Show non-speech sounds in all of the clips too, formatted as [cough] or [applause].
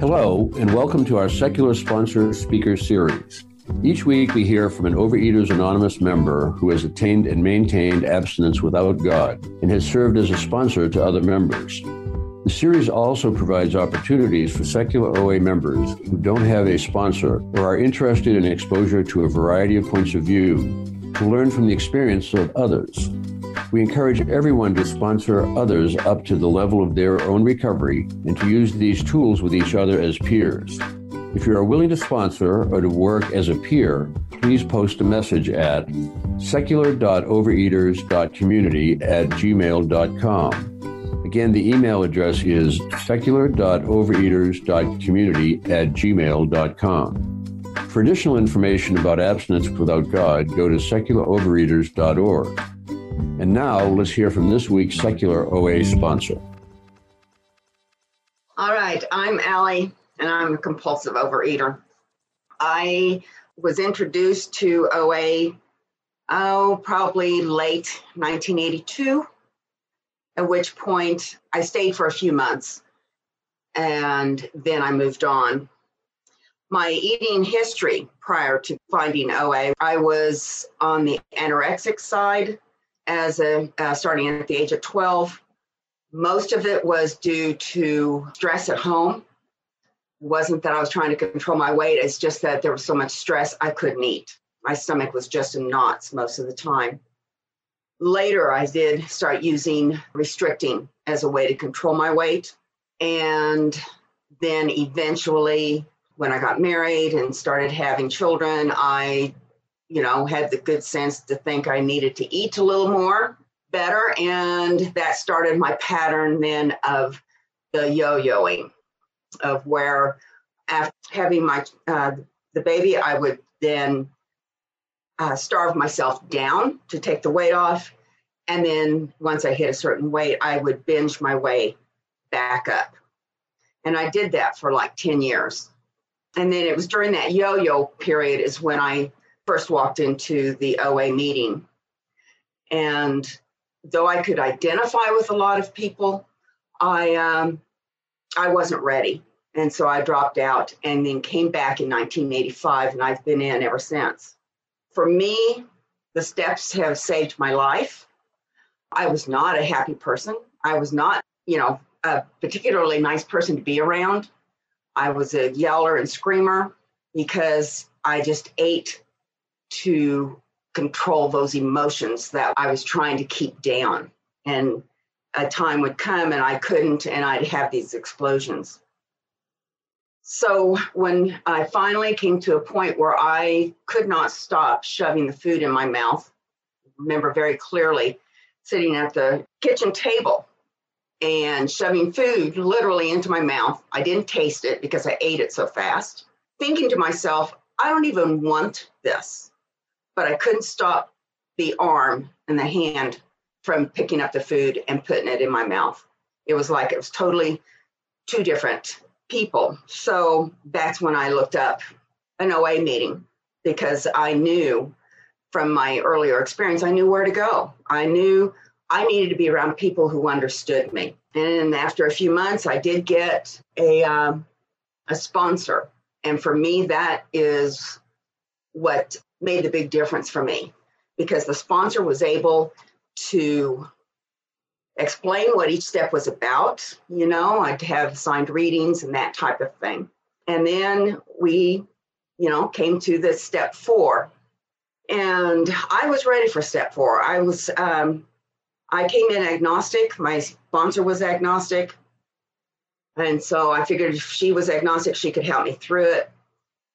Hello, and welcome to our secular sponsor speaker series. Each week, we hear from an Overeaters Anonymous member who has attained and maintained abstinence without God and has served as a sponsor to other members. The series also provides opportunities for secular OA members who don't have a sponsor or are interested in exposure to a variety of points of view to learn from the experience of others. We encourage everyone to sponsor others up to the level of their own recovery and to use these tools with each other as peers. If you are willing to sponsor or to work as a peer, please post a message at secular.overeaters.community at gmail.com. Again, the email address is secular.overeaters.community at gmail.com. For additional information about abstinence without God, go to secularovereaters.org. And now let's hear from this week's secular OA sponsor. All right, I'm Allie and I'm a compulsive overeater. I was introduced to OA, oh, probably late 1982, at which point I stayed for a few months and then I moved on. My eating history prior to finding OA, I was on the anorexic side as a uh, starting at the age of 12. Most of it was due to stress at home it wasn't that I was trying to control my weight, it's just that there was so much stress I couldn't eat. My stomach was just in knots most of the time. Later, I did start using restricting as a way to control my weight. And then eventually, when I got married and started having children, I, you know, had the good sense to think I needed to eat a little more better. And that started my pattern then of the yo yoing of where after having my uh, the baby, I would then uh, starve myself down to take the weight off, and then once I hit a certain weight, I would binge my way back up, and I did that for like ten years, and then it was during that yo-yo period is when I first walked into the OA meeting, and though I could identify with a lot of people, I um, I wasn't ready. And so I dropped out and then came back in 1985, and I've been in ever since. For me, the steps have saved my life. I was not a happy person. I was not, you know, a particularly nice person to be around. I was a yeller and screamer because I just ate to control those emotions that I was trying to keep down. And a time would come and I couldn't, and I'd have these explosions. So when I finally came to a point where I could not stop shoving the food in my mouth, remember very clearly sitting at the kitchen table and shoving food literally into my mouth. I didn't taste it because I ate it so fast. Thinking to myself, I don't even want this. But I couldn't stop the arm and the hand from picking up the food and putting it in my mouth. It was like it was totally two different people. So that's when I looked up an OA meeting because I knew from my earlier experience, I knew where to go. I knew I needed to be around people who understood me. And after a few months, I did get a, um, a sponsor. And for me, that is what made the big difference for me because the sponsor was able to explain what each step was about. You know, I'd have signed readings and that type of thing. And then we, you know, came to the step four. And I was ready for step four. I was, um, I came in agnostic. My sponsor was agnostic. And so I figured if she was agnostic, she could help me through it.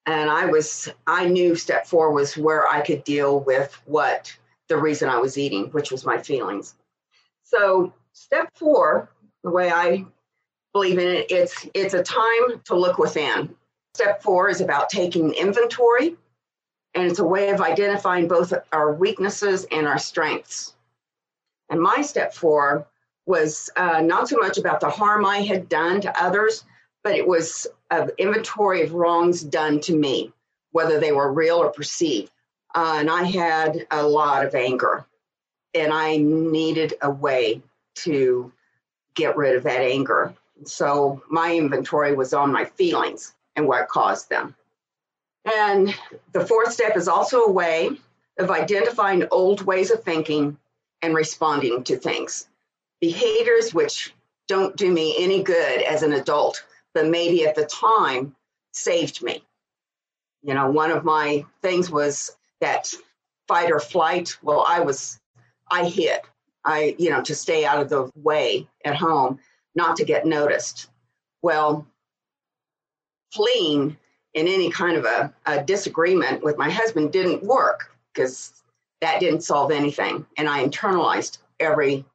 And I was, I knew step four was where I could deal with what the reason I was eating, which was my feelings. So step four, the way I believe in it, it's it's a time to look within. Step four is about taking inventory, and it's a way of identifying both our weaknesses and our strengths. And my step four was uh, not so much about the harm I had done to others, but it was an inventory of wrongs done to me, whether they were real or perceived. Uh, and I had a lot of anger and I needed a way to get rid of that anger So my inventory was on my feelings and what caused them. And the fourth step is also a way of identifying old ways of thinking and responding to things. Behaviors which don't do me any good as an adult, but maybe at the time saved me. You know, one of my things was that fight or flight. Well, I was, I hid. I, you know, to stay out of the way at home, not to get noticed. Well, fleeing in any kind of a, a disagreement with my husband didn't work because that didn't solve anything. And I internalized every,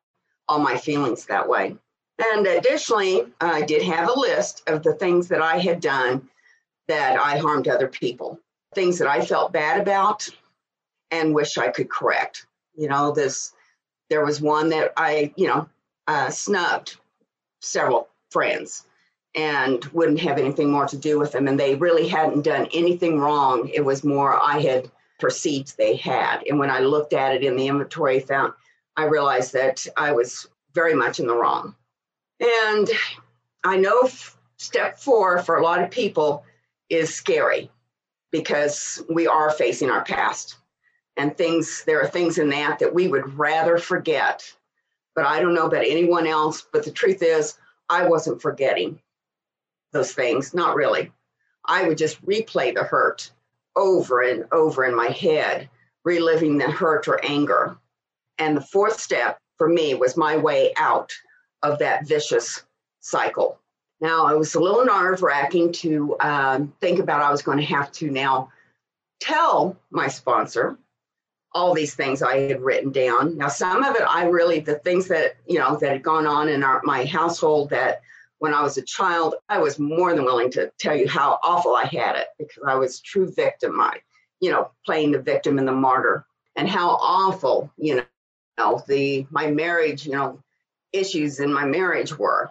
all my feelings that way. And additionally, I did have a list of the things that I had done that I harmed other people, things that I felt bad about and wish I could correct. You know, this, there was one that I, you know, uh, snubbed several friends and wouldn't have anything more to do with them. And they really hadn't done anything wrong. It was more I had perceived they had. And when I looked at it in the inventory, found I realized that I was very much in the wrong. And I know step four for a lot of people is scary because we are facing our past. And things there are things in that that we would rather forget. But i don't know about anyone else but the truth is i wasn't forgetting those things not really. I would just replay the hurt over and over in my head reliving the hurt or anger. And the fourth step for me was my way out of that vicious cycle now, it was a little nerve wracking to um, think about I was going to have to now tell my sponsor all these things I had written down. Now, some of it I really, the things that, you know, that had gone on in our, my household that when I was a child, I was more than willing to tell you how awful I had it because I was true victim. I, you know, playing the victim and the martyr and how awful, you know, the, my marriage, you know, issues in my marriage were.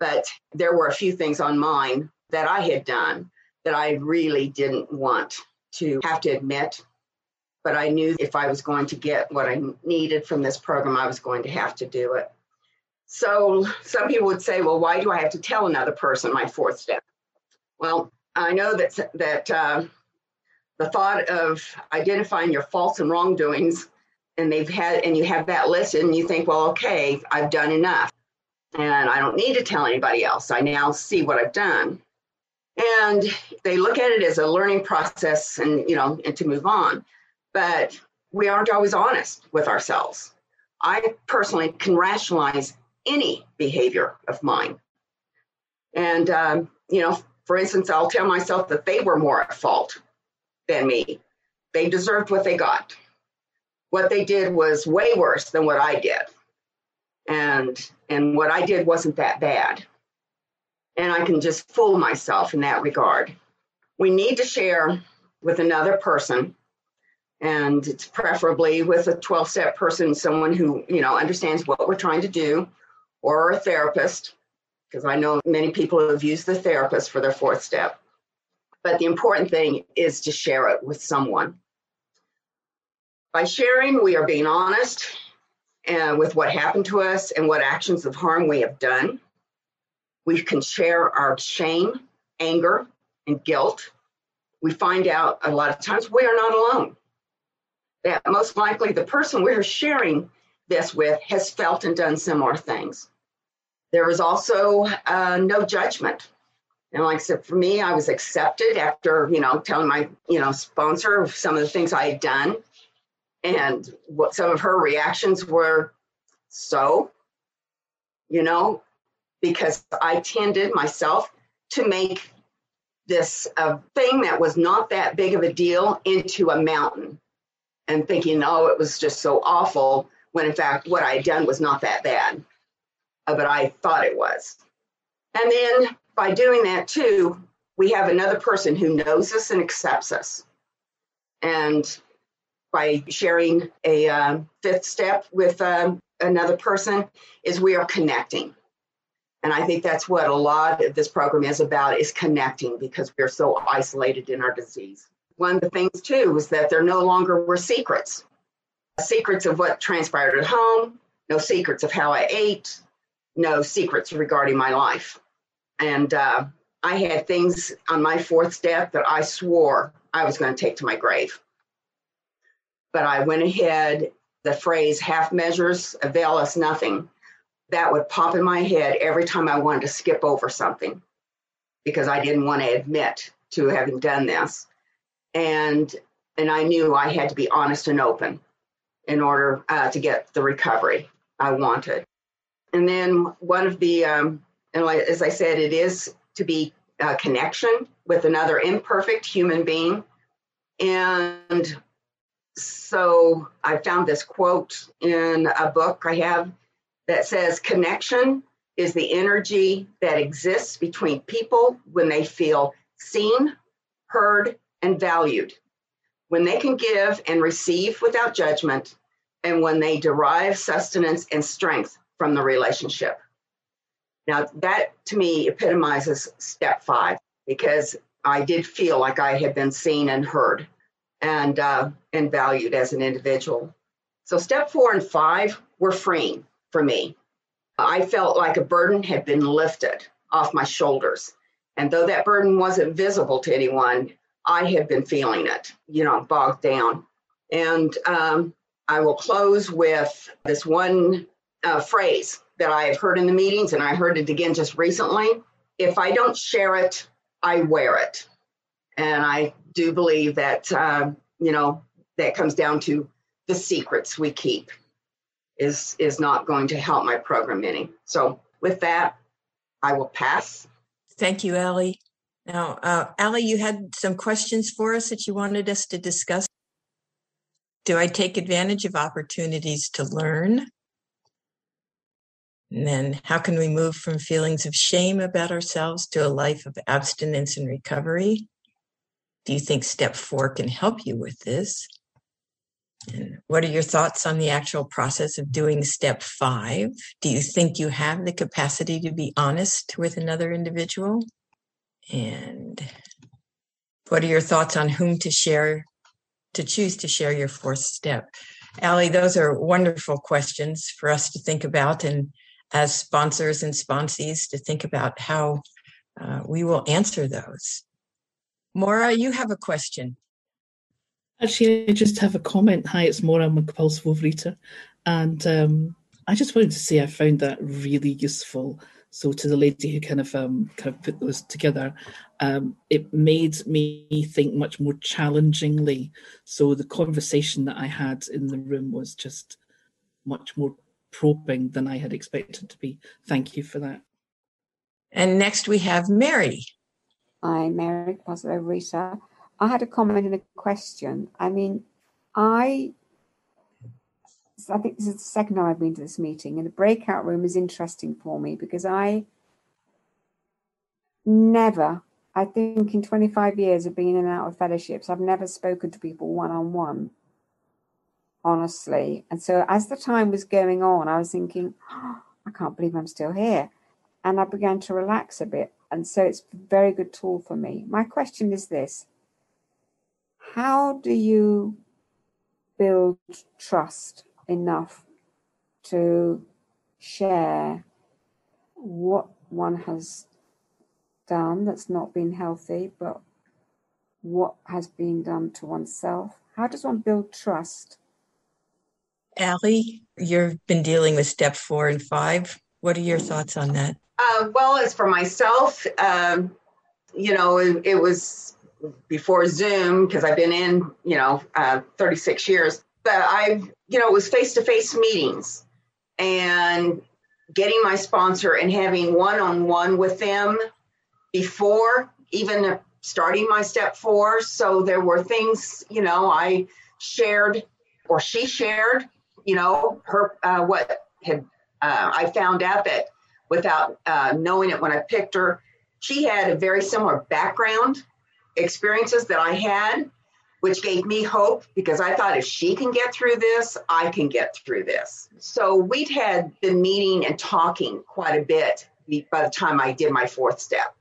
But there were a few things on mine that I had done that I really didn't want to have to admit. But I knew if I was going to get what I needed from this program, I was going to have to do it. So some people would say, well, why do I have to tell another person my fourth step? Well, I know that, that uh, the thought of identifying your faults and wrongdoings and they've had and you have that list and you think well okay i've done enough and I don't need to tell anybody else. I now see what I've done. And they look at it as a learning process and, you know, and to move on. But we aren't always honest with ourselves. I personally can rationalize any behavior of mine. And, um, you know, for instance, I'll tell myself that they were more at fault than me. They deserved what they got. What they did was way worse than what I did and and what I did wasn't that bad. And I can just fool myself in that regard. We need to share with another person, and it's preferably with a 12 step person, someone who, you know, understands what we're trying to do, or a therapist, because I know many people have used the therapist for their fourth step. But the important thing is to share it with someone. By sharing, we are being honest and with what happened to us and what actions of harm we have done. We can share our shame, anger, and guilt. We find out a lot of times we are not alone. That most likely the person we're sharing this with has felt and done similar things. There is also uh, no judgment. And like I said, for me, I was accepted after, you know, telling my, you know, sponsor some of the things I had done and what some of her reactions were so you know because i tended myself to make this uh, thing that was not that big of a deal into a mountain and thinking oh it was just so awful when in fact what i had done was not that bad uh, but i thought it was. And then by doing that too we have another person who knows us and accepts us. And by sharing a uh, fifth step with um, another person is we are connecting and i think that's what a lot of this program is about is connecting because we're so isolated in our disease one of the things too is that there no longer were secrets secrets of what transpired at home no secrets of how i ate no secrets regarding my life. And uh, I had things on my fourth step that I swore I was going to take to my grave. But I went ahead, the phrase half measures avail us nothing, that would pop in my head every time I wanted to skip over something because I didn't want to admit to having done this. And and I knew I had to be honest and open in order uh, to get the recovery I wanted. And then one of the, um, and like, as I said, it is to be a connection with another imperfect human being. And so I found this quote in a book I have that says, Connection is the energy that exists between people when they feel seen, heard, and valued when they can give and receive without judgment, and when they derive sustenance and strength from the relationship. Now, that to me epitomizes step five because I did feel like I had been seen and heard and, uh, and valued as an individual. So, step four and five were freeing for me. I felt like a burden had been lifted off my shoulders. And though that burden wasn't visible to anyone, I had been feeling it, you know, bogged down. And um, I will close with this one uh, phrase that I have heard in the meetings, and I heard it again just recently. If I don't share it, I wear it. And I do believe that, uh, you know, that comes down to the secrets we keep is is not going to help my program any. So with that, I will pass. Thank you, Allie. Now, uh, Allie, you had some questions for us that you wanted us to discuss. Do I take advantage of opportunities to learn? And then, how can we move from feelings of shame about ourselves to a life of abstinence and recovery? Do you think step four can help you with this? And what are your thoughts on the actual process of doing step five? Do you think you have the capacity to be honest with another individual? And what are your thoughts on whom to share, to choose to share your fourth step? Allie, those are wonderful questions for us to think about, and as sponsors and sponsees, to think about how uh, we will answer those. Maura, you have a question. Actually, I just have a comment. Hi, it's Maura. I'm a compulsive overeater. And um, I just wanted to say I found that really useful so to the lady who kind of um, kind of put those together, um, it made me think much more challengingly. So the conversation that I had in the room was just much more probing than I had expected to be. Thank you for that. And next we have Mary. Hi, Mary, positive Rita. I had a comment and a question. I mean, I I think this is the second time I've been to this meeting, and the breakout room is interesting for me because I never, I think in 25 years of being in and out of fellowships, I've never spoken to people one on one, honestly. And so as the time was going on, I was thinking, oh, [gasps] I can't believe I'm still here. And I began to relax a bit. And so it's a very good tool for me. My question is this How do you build trust enough to share what one has done that's not been healthy, but what has been done to oneself. How does one build trust? Allie, you've been dealing with step four and five. What are your thoughts on that? Uh, well, as for myself, um, you know, it, it, was before Zoom because I've been in, you know, uh, 36 years but I, you know, it was face to face meetings and getting my sponsor and having one on one with them before even starting my step four. So there were things, you know, I shared or she shared, you know, her, uh, what had, uh, I found out that without uh, knowing it when I picked her, she had a very similar background experiences that I had which gave me hope because I thought if she can get through this, I can get through this. So we'd had been meeting and talking quite a bit by the time I did my fourth step.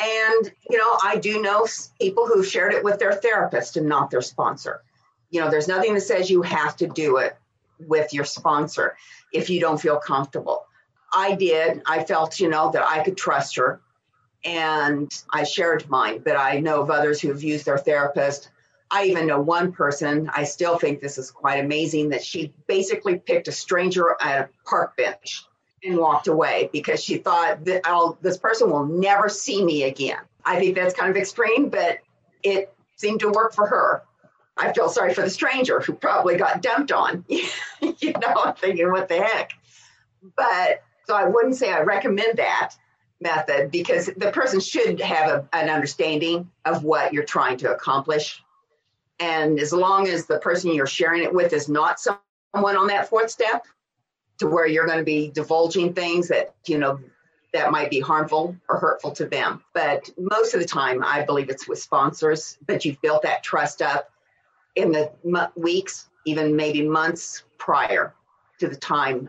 And, you know, I do know people who shared it with their therapist and not their sponsor. You know, there's nothing that says you have to do it with your sponsor if you don't feel comfortable. I did. I felt, you know, that I could trust her and I shared mine, but I know of others who have used their therapist. I even know one person, I still think this is quite amazing, that she basically picked a stranger at a park bench and walked away because she thought that I'll, this person will never see me again. I think that's kind of extreme, but it seemed to work for her. I feel sorry for the stranger who probably got dumped on, [laughs] you know, thinking, what the heck? But so I wouldn't say I recommend that method because the person should have a, an understanding of what you're trying to accomplish. And as long as the person you're sharing it with is not someone on that fourth step, to where you're going to be divulging things that, you know, that might be harmful or hurtful to them. But most of the time, I believe it's with sponsors, but you've built that trust up in the weeks, even maybe months prior to the time,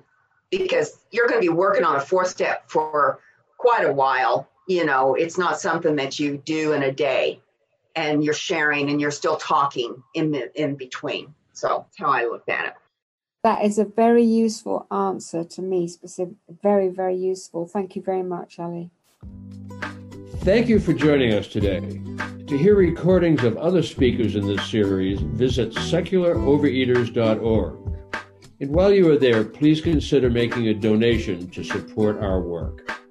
because you're going to be working on a fourth step for quite a while. You know, it's not something that you do in a day and you're sharing and you're still talking in the in between. So that's how I looked at it. That is a very useful answer to me, specific. Very, very useful. Thank you very much, Allie. Thank you for joining us today. To hear recordings of other speakers in this series, visit secularovereaters.org. And while you are there, please consider making a donation to support our work.